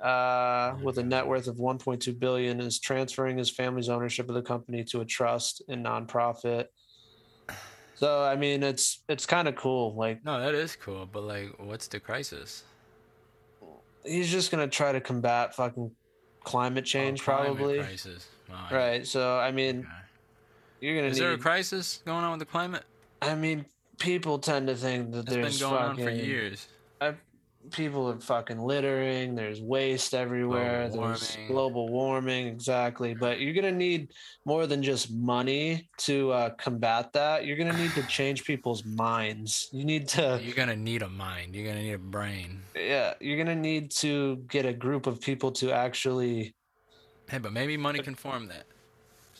uh, with a net worth of 1.2 billion is transferring his family's ownership of the company to a trust and nonprofit. So I mean, it's it's kind of cool. Like No, that is cool, but like, what's the crisis? he's just gonna try to combat fucking climate oh, change, Oh, climate probably. Crisis. Wow. Right. So I mean, Okay. you're gonna Is need. there a crisis going on with the climate? I mean, people tend to think that It's been going fucking on for years. People are fucking littering. There's waste everywhere. Global there's warming. global warming, exactly. But you're gonna need more than just money to uh, combat that. You're gonna need to change people's minds. You need to, You're gonna need a mind. You're gonna need a brain. yeah, you're gonna need to get a group of people to actually, Hey, but maybe money can form that.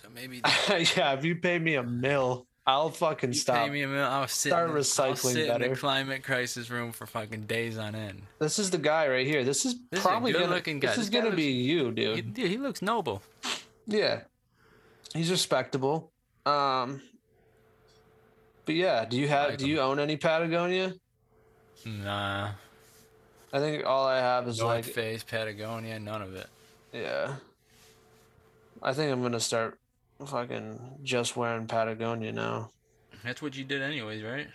So maybe yeah. If you pay me a mill, I'll fucking you stop. me a mil- I'll sit. Start in the, I'll recycling sit in the climate crisis room for fucking days on end. This is the guy right here. This is This is probably gonna. good-looking guy. This is guy gonna looks- be you, He, dude. dude, he looks noble. Yeah. He's respectable. Um but yeah, do you have Like do him. you own any Patagonia? Nah. I think all I have is North like Face, Patagonia, none of it. yeah. I think I'm gonna start fucking just wearing Patagonia now. That's what you did anyways, right?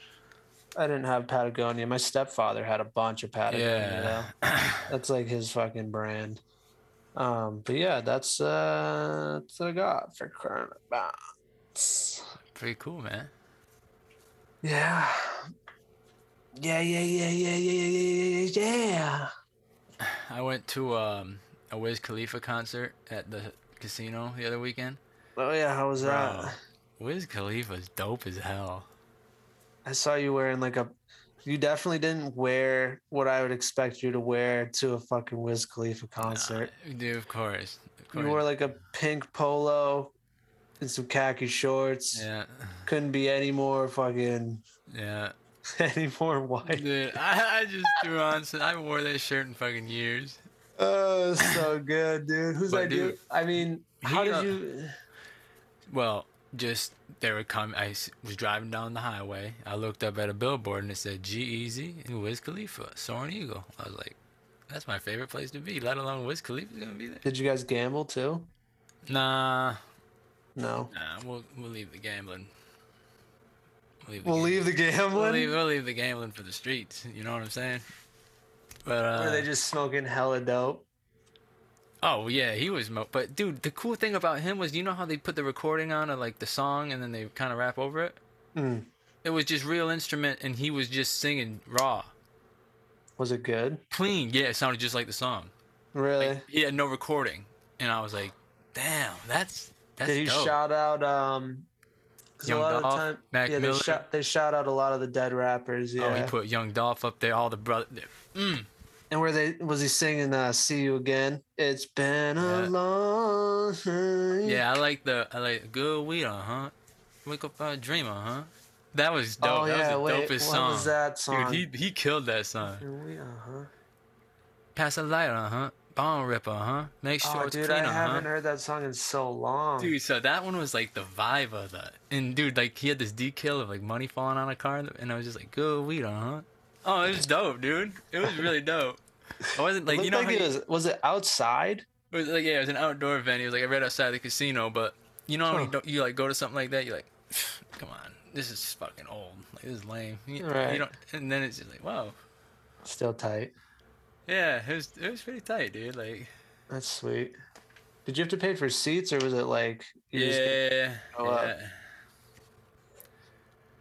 I didn't have Patagonia. My stepfather had a bunch of Patagonia. Yeah. That's like his fucking brand. Um, but yeah, that's uh that's what I got for current bounce. Pretty cool, man. Yeah. Yeah, yeah, yeah, yeah, yeah, yeah, yeah, yeah. I went to um, a Wiz Khalifa concert at the casino the other weekend. Oh yeah, how was that? Bro, Wiz Khalifa's dope as hell. I saw you wearing like a. You definitely didn't wear what I would expect you to wear to a fucking Wiz Khalifa concert. Uh, dude, of course. Of course. you wore like a pink polo and some khaki shorts. yeah, Couldn't be any more fucking yeah. any more white. Dude, I, I just threw on. Some, I wore that shirt in fucking years. Oh, so good, dude. Who's that dude? dude, I mean, how did uh, you? Well, just they were coming. I was driving down the highway. I looked up at a billboard and it said G-Eazy and Wiz Khalifa, Soaring Eagle. I was like, that's my favorite place to be. Let alone Wiz Khalifa's gonna be there. Did you guys gamble too? Nah, No. nah. We'll we'll leave the gambling. We'll leave the We'll gambling. leave the gambling. We'll leave, we'll leave the gambling for the streets. You know what I'm saying? But uh, Were they just smoking hella dope? Oh yeah, he was. Mo- but dude, the cool thing about him was, you know how they put the recording on of like the song and then they kind of rap over it. Mm. It was just real instrument, and he was just singing raw, Was it good? clean. Yeah, it sounded just like the song. Really? Like, he had no recording, and I was like, damn, that's that's Did he dope. shout out? Um, Young a lot of Dolph, the time, Mac yeah, Miller? they shout they shout out a lot of the dead rappers. Yeah. Oh, he put Young Dolph up there, all the brother. Mm. And where they was he singing? Uh, "See You Again." It's been a long time. Yeah, I like the I like good weed, uh huh. Wake up, uh, dreamer, huh? That was dope. Oh that yeah. was the Wait. dopest what song. was that song? Dude, he he killed that song. We- uh-huh. Pass a light, uh huh. Bone ripper, huh? Make sure Oh, it's dude, clean, I huh. haven't heard that song in so long. Dude, so that one was like the vibe of that. And dude, like he had this decal of like money falling on a car, and I was just like, good weed, uh huh. Oh, it was dope, dude. It was really dope. I wasn't like you know like how it you- was. Was it outside? it was like yeah, it was an outdoor venue. It was like right outside the casino, but you know when you, don't, you like go to something like that, you're like, come on, this is fucking old. Like this is lame. You, you don't, and then it's just like, wow, Still tight. yeah, it was it was pretty tight, dude. Like That's sweet. Did you have to pay for seats, or was it like? yeah, yeah.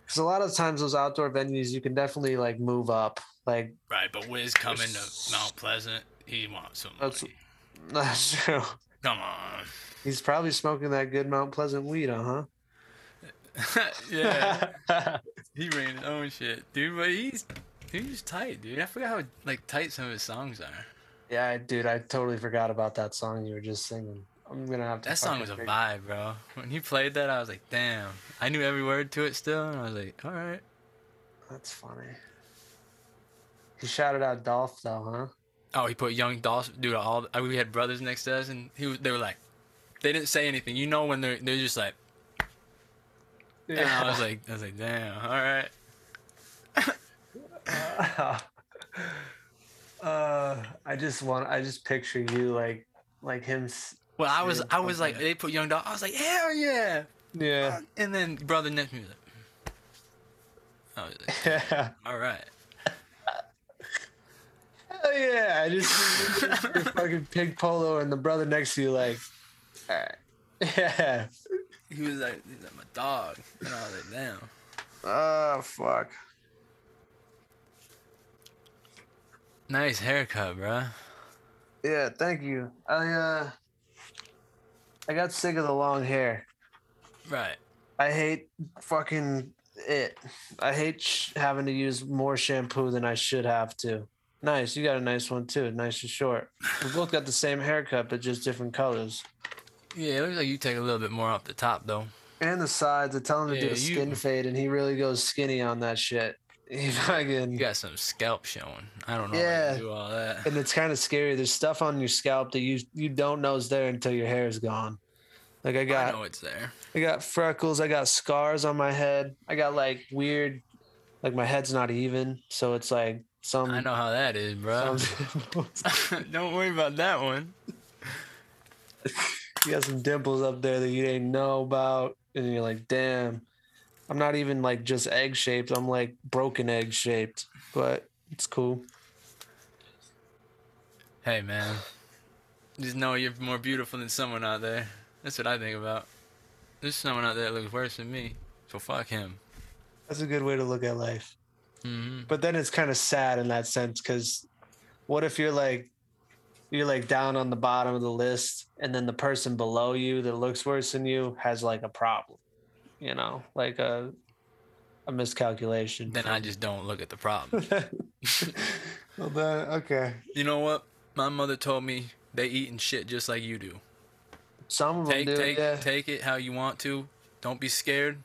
Because a lot of times those outdoor venues, you can definitely like move up. Like Right, but Wiz coming to Mount Pleasant, he wants some That's- money. that's true. Come on. He's probably smoking that good Mount Pleasant weed, uh huh. yeah, he ran his own shit, dude. But he's he's tight, dude. I forgot how like tight some of his songs are. yeah, dude, I totally forgot about that song you were just singing. I'm gonna have to. That song was a vibe, bro. When he played that, I was like, damn. I knew every word to it still, and I was like, all right. That's funny. He shouted out Dolph though, huh? Oh, he put Young Dolph, dude. All uh, we had brothers next to us, and he was. They were like, they didn't say anything. You know when they're they're just like. And I was like, I was like, damn. All right. uh, I just want. I just picture you like, like him. Well, I was I was like, they put Young Dog. I was like, hell yeah. Yeah. And then brother next to me was like, I Yeah. all right. Hell yeah! I just your fucking pig polo and the brother next to you like, yeah. He was like, he's like my dog. And I was like, damn. Oh fuck. Nice haircut, bruh. Yeah, thank you. I uh, I got sick of the long hair. Right. I hate fucking it. I hate sh- having to use more shampoo than I should have to. Nice, you got a nice one too. Nice and short. We both got the same haircut, but just different colors. Yeah, it looks like you take a little bit more off the top though. And the sides. I tell him to do Yeah, a skin fade, and he really goes skinny on that shit. He fucking. You got some scalp showing. I don't know Yeah. how to do all that. and it's kind of scary. There's stuff on your scalp that you you don't know is there until your hair is gone. Like I got. I know it's there. I got freckles. I got scars on my head. I got like weird, like my head's not even, so it's like some. I know how that is, bro. Don't worry about that one. you got some dimples up there that you didn't know about, and you're like, damn. I'm not even like just egg shaped. I'm like broken egg shaped, but it's cool. Hey, man. Just know you're more beautiful than someone out there. That's what I think about. There's someone out there that looks worse than me. So fuck him. That's a good way to look at life. hmm But then it's kind of sad in that sense because what if you're like you're like down on the bottom of the list and then the person below you that looks worse than you has like a problem, you know, like a a miscalculation. Then I just don't look at the problem. well, then, okay. you know what? My mother told me they eating shit just like you do. Some of them Take do. take yeah. take it how you want to. Don't be scared.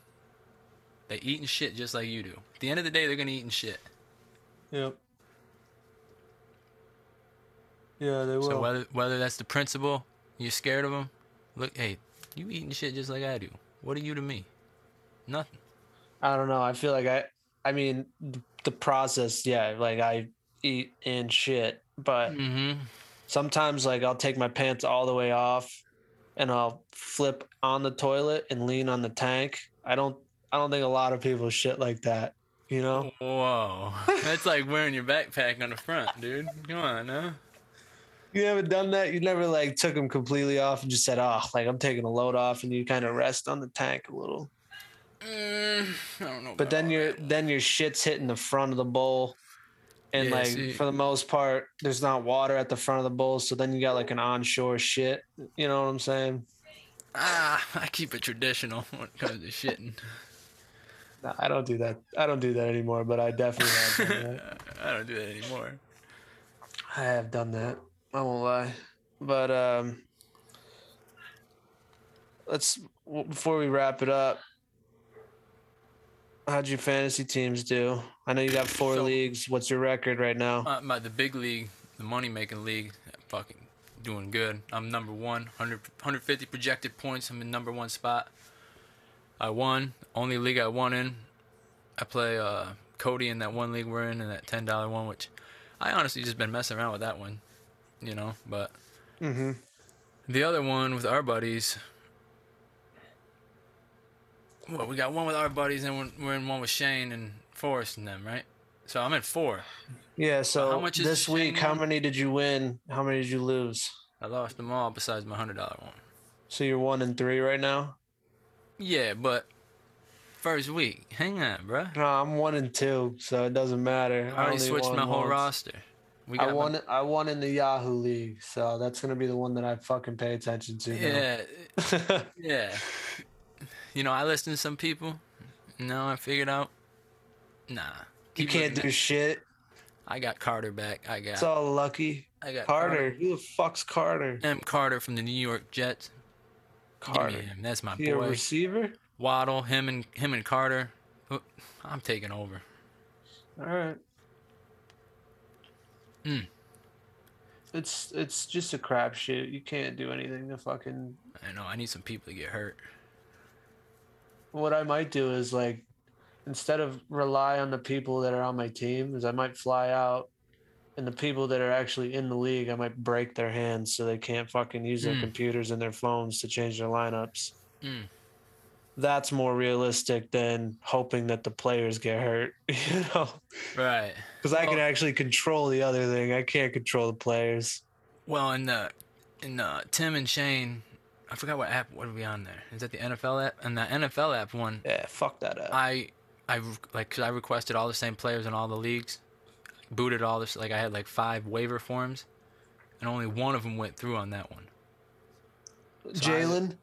They eating shit just like you do. At the end of the day, they're gonna eating shit. Yep. Yeah, they will. So whether whether that's the principle, you're scared of them. Look, hey, you eating shit just like I do. What are you to me? Nothing. I don't know. I feel like I, I mean, the process, yeah, like I eat and shit, but Mm-hmm. sometimes like I'll take my pants all the way off and I'll flip on the toilet and lean on the tank. I don't, I don't think a lot of people shit like that, you know? Whoa, that's like wearing your backpack on the front, dude. Come on, now. You never done that? You never like took them completely off and just said, oh, like I'm taking a load off and you kind of rest on the tank a little. Mm, I don't know. But then your then your shit's hitting the front of the bowl. And Yeah, like see- for the most part, there's not water at the front of the bowl, so then you got like an onshore shit. You know what I'm saying? ah, I keep it traditional when it comes to shitting. No, I don't do that. I don't do that anymore, but I definitely have done that. I don't do that anymore. I have done that. I won't lie. But um let's before we wrap it up. How'd your fantasy teams do? I know you got four So- leagues. What's your record right now? Uh, my the big league, the money making league, fucking doing good. I'm number one, 100, 150 projected points. I'm in number one spot. I won. Only league I won in. I play uh, Cody in that one league we're in, in that ten dollar one, which I honestly just been messing around with that one, you know. But mm-hmm. the other one with our buddies. Well, we got one with our buddies, and we're- in one with Shane and Forrest and them, right? So I'm in four. Yeah, so how much is this the week, Shane how many did you win? How many did you lose? I lost them all besides my hundred dollar one. So you're one and three right now? Yeah, but first week, hang on, bro. No, I'm one and two, so it doesn't matter. I already only switched won my whole once. roster. We I got my- won. I won in the Yahoo League, so that's gonna be the one that I fucking pay attention to. Yeah, yeah. You know, I listened to some people. No, I figured out. Nah. you can't do at- shit. I got Carter back. I got. It's all lucky. I got Carter. Who the fuck's Carter? M. Carter from the New York Jets. Carter. That's my He a boy. receiver? Waddle, him and him and Carter. I'm taking over. All right. Mm. It's it's just a crapshoot. You can't do anything to fucking. I know. I need some people to get hurt. What I might do is like, instead of rely on the people that are on my team, is I might fly out, and the people that are actually in the league, I might break their hands so they can't fucking use their Mm. computers and their phones to change their lineups. Mm. That's more realistic than hoping that the players get hurt. You know, Right. because I can actually control the other thing. I can't control the players. Well, in the in uh, Tim and Shane, I forgot what app. What are we on there? Is that the NFL app? And the NFL app one, Yeah, fuck that up. I I like cause I requested all the same players in all the leagues, booted all this. Like I had like five waiver forms, and only one of them went through on that one. so Jalen.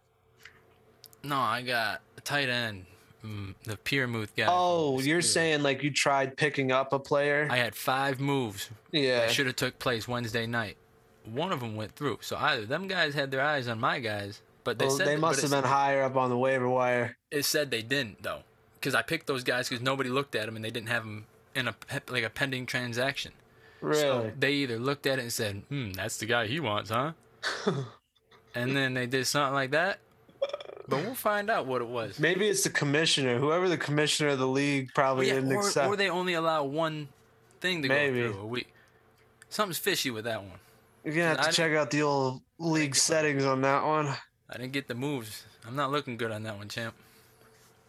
No, I got a tight end, mm, the Freiermuth guy. Oh, you're Steelers. saying like you tried picking up a player? I had five moves yeah. that should have took place Wednesday night. One of them went through. So either them guys had their eyes on my guys, but they Well, said they must have been higher up on the waiver wire. It said they didn't though, because I picked those guys because nobody looked at them and they didn't have them in a like a pending transaction. Really? So they either looked at it and said, "Hmm, that's the guy he wants, huh?" and then they did something like that. But we'll find out what it was. Maybe it's the commissioner. Whoever the commissioner of the league probably Yeah, didn't or, accept. or they only allow one thing to Maybe. go through. A week. Something's fishy with that one. You're gonna have to didn't- check out the old league settings on that one. I didn't get the moves. I'm not looking good on that one, champ.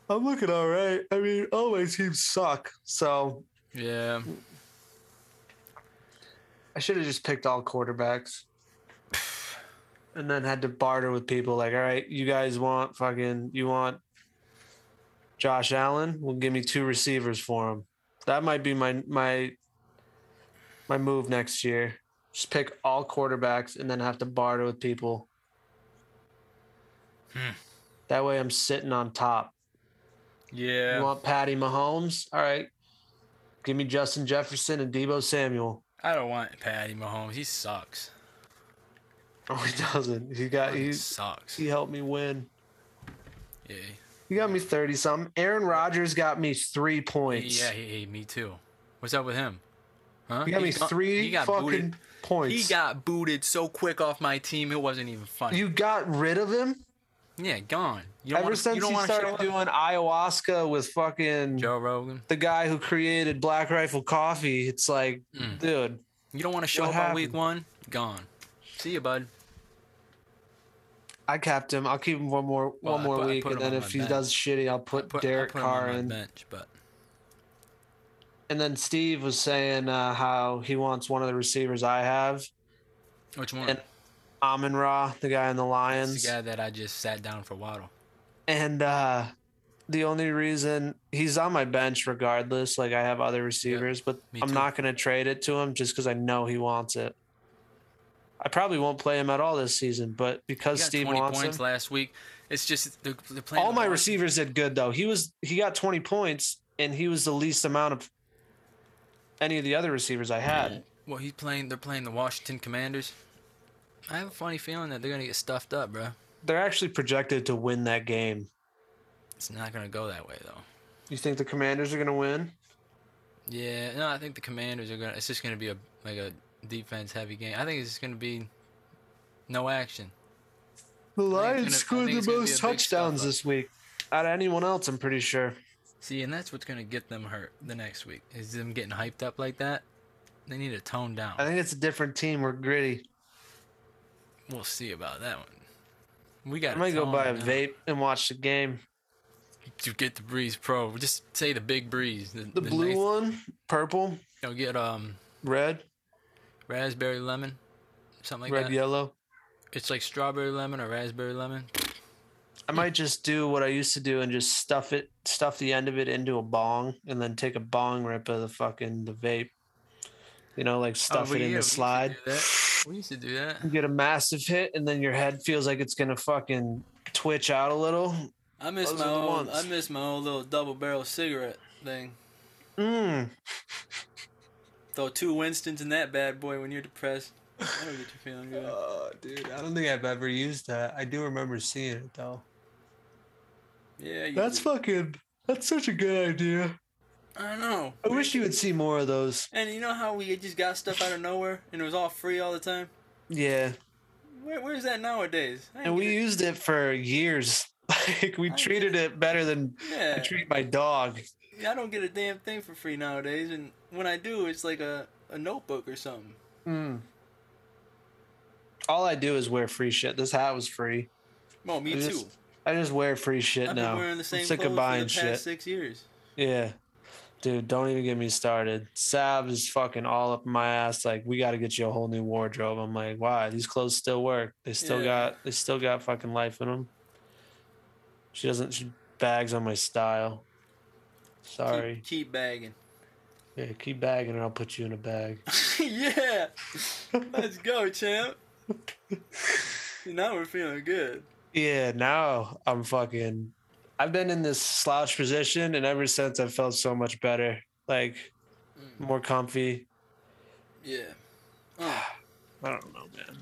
I'm looking all right. I mean, all my teams suck, so Yeah. I should have just picked all quarterbacks. And then had to barter with people like, all right, you guys want fucking, you want Josh Allen? Well, give me two receivers for him. That might be my my my move next year. Just pick all quarterbacks and then have to barter with people. Hmm. That way, I'm sitting on top. Yeah. You want Patty Mahomes? All right, give me Justin Jefferson and Deebo Samuel. I don't want Patty Mahomes. He sucks. Oh, he doesn't. He got He he sucks. he helped me win. Yeah. He got me 30 something. Aaron Rodgers got me three points. Yeah, he, he, me too. What's up with him? Huh? he got me got- three he got fucking booted. Points. He got booted so quick off my team, it wasn't even funny. you got rid of him? yeah, gone. You don't Ever wanna, since you don't he started doing ayahuasca with fucking Joe Rogan. the guy who created Black Rifle Coffee, it's like, Mm. dude, You don't want to show up on week one? Gone. See you, bud. I kept him. I'll keep him one more Well, one more put- week, and then if he bench. does shitty, I'll put Put, Derek put Carr on in. bench, but And then Steve was saying uh, how he wants one of the receivers I have, which one? And Amon Ra, the guy in the Lions. the guy that I just sat down for Waddle. And uh the only reason he's on my bench regardless, like I have other receivers, but me I'm too. not gonna trade it to him just because I know he wants it. I probably won't play him at all this season, but He because got Steve 20 wants points him, last week. It's just they're playing. all the my receivers did good though. He was he got 20 points, and he was the least amount of any of the other receivers I had. Well, he's playing. They're playing the Washington Commanders. I have a funny feeling that they're gonna get stuffed up, bro. They're actually projected to win that game. It's not gonna go that way though. You think the Commanders are gonna win? Yeah, no, I think the Commanders are gonna. It's just gonna be a like a defense heavy game. I think it's just gonna be no action. The gonna- Lions scored the it's gonna be most touchdowns this week out of anyone else. I'm pretty sure. See, and that's what's gonna get them hurt the next week. Is them getting hyped up like that. They need to tone down. I think it's a different team. We're gritty. We'll see about that one. We got. I might go buy a vape and watch the game. to get the Breeze Pro. Just say the big Breeze. The, The blue nice- one, purple, You'll get um red, raspberry lemon, something like red, that. Red yellow. It's like strawberry lemon or raspberry lemon. I might just do what I used to do and just stuff it, stuff the end of it into a bong, and then take a bong rip of the fucking the vape. You know, like stuff Oh, it yeah, in we the used to slide. do that. We used to do that. You get a massive hit, and then your head feels like it's gonna fucking twitch out a little. I miss Those my old. ones. I miss my old little double barrel cigarette thing. Mm. Throw two Winstons in that bad boy when you're depressed. That'll get you feeling good. Oh, dude, I don't think I've ever used that. I do remember seeing it though. Yeah, That's do. fucking. That's such a good idea. I don't know. I wish you would see more of those. And you know how we just got stuff out of nowhere and it was all free all the time. Yeah, Where, where's that nowadays? And we it. used it for years. Like we I treated it better than yeah. I treat my dog. I don't get a damn thing for free nowadays, and when I do, it's like a, a notebook or something. Mm. All I do is wear free shit. This hat was free. Well, me I too. just- I just wear free shit I've now. been wearing the same I'm sick clothes of buying for the past shit. six years. Yeah. Dude, don't even get me started. Sav is fucking all up my ass. Like, we got to get you a whole new wardrobe. I'm like, why? These clothes still work. They still Yeah. got, they still got fucking life in them. She doesn't. She bags on my style. Sorry. Keep, keep bagging. Yeah, keep bagging, and I'll put you in a bag. yeah. Let's go, champ. now we're feeling good. Yeah, now I'm fucking. I've been in this slouch position, and ever since I've felt so much better. Like, more comfy. Yeah. Oh. I don't know, man.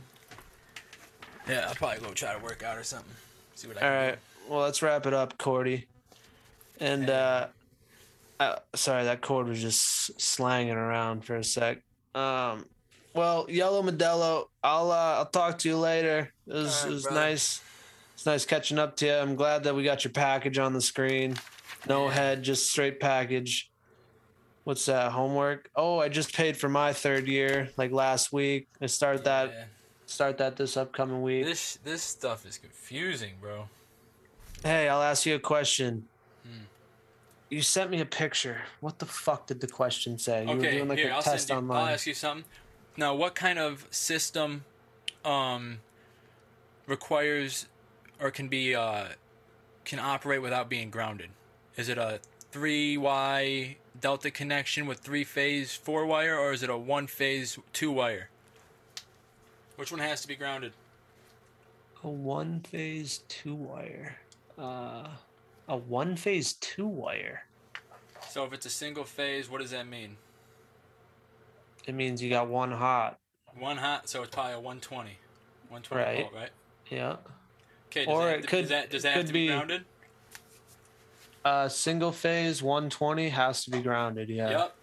Yeah, I'll probably go try to work out or something. See what I All can right. Well, let's wrap it up, Cordy. And uh, uh sorry, that cord was just slanging around for a sec. Um, well, Yellow Modelo, I'll uh, I'll talk to you later. It was, right, it was nice. It's nice catching up to you. I'm glad that we got your package on the screen. No head, just straight package. What's that homework? Oh, I just paid for my third year like last week. I start that start that this upcoming week. This this stuff is confusing, bro. Hey, I'll ask you a question. Hmm. You sent me a picture. What the fuck did the question say? You were doing like here a I'll test you. online. I'll ask you something. Now, what kind of system um requires or can be uh can operate without being grounded? Is it a three Y delta connection with three phase four wire, or is it a one phase two wire? Which one has to be grounded? A one phase two wire. Uh, a one phase two wire. So if it's a single phase, what does that mean? It means you got one hot. One hot, so it's probably a 120. 120 Right. volt, right? Yeah. Okay, does Or that, it does could- that, does that have could to be be- grounded? Uh, single phase 120 has to be grounded. Yeah. Yep.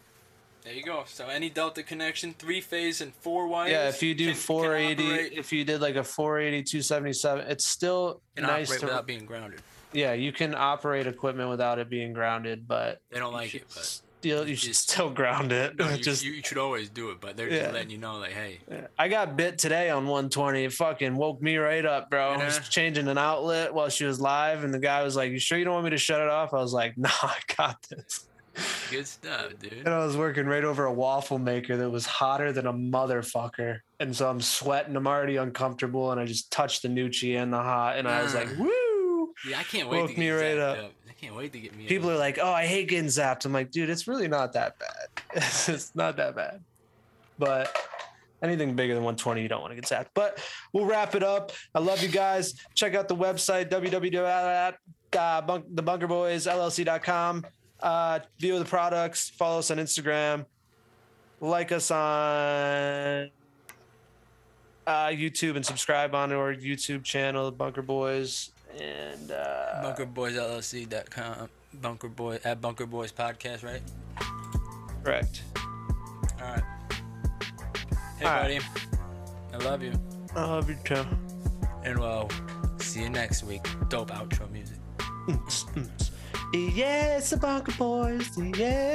There you go. So any delta connection, three phase and four wires. Yeah, if you do can- can 480, operate- if you did like a 480 277, it's still can nice to. without being grounded. yeah, you can operate equipment without it being grounded, but They don't like should it, but still you should just- still ground it. no, you, just you should always do it. But they're Yeah. just letting you know, like, hey, I got bit today on 120. It fucking woke me right up, bro. I was changing an outlet while she was live, and the guy was like, "You sure you don't want me to shut it off?" I was like, "Nah, I got this." good stuff, dude. And I was working right over a waffle maker that was hotter than a motherfucker, and so I'm sweating. I'm already uncomfortable, and I just touched the Nucci and the hot, and I was like, Mm. "Woo!" Yeah, I can't wait Woke to get me right zapped up. Can't wait to get me. People are like, "Oh, I hate getting zapped." I'm like, "Dude, it's really not that bad. it's not that bad." But anything bigger than 120, you don't want to get zapped. But we'll wrap it up. I love you guys. Check out the website www.thebunkerboysllc.com. Uh, view the products. Follow us on Instagram. Like us on uh, YouTube and subscribe on our YouTube channel, Bunker Boys. And uh, BunkerBoysLLC.com. Bunker Boy at Bunker Boys Podcast, right? correct. All right. Hey, All buddy. right. I love you, I love you too. and we'll see you next week. Dope outro music. Yeah, it's the Bunker Boys. Yeah.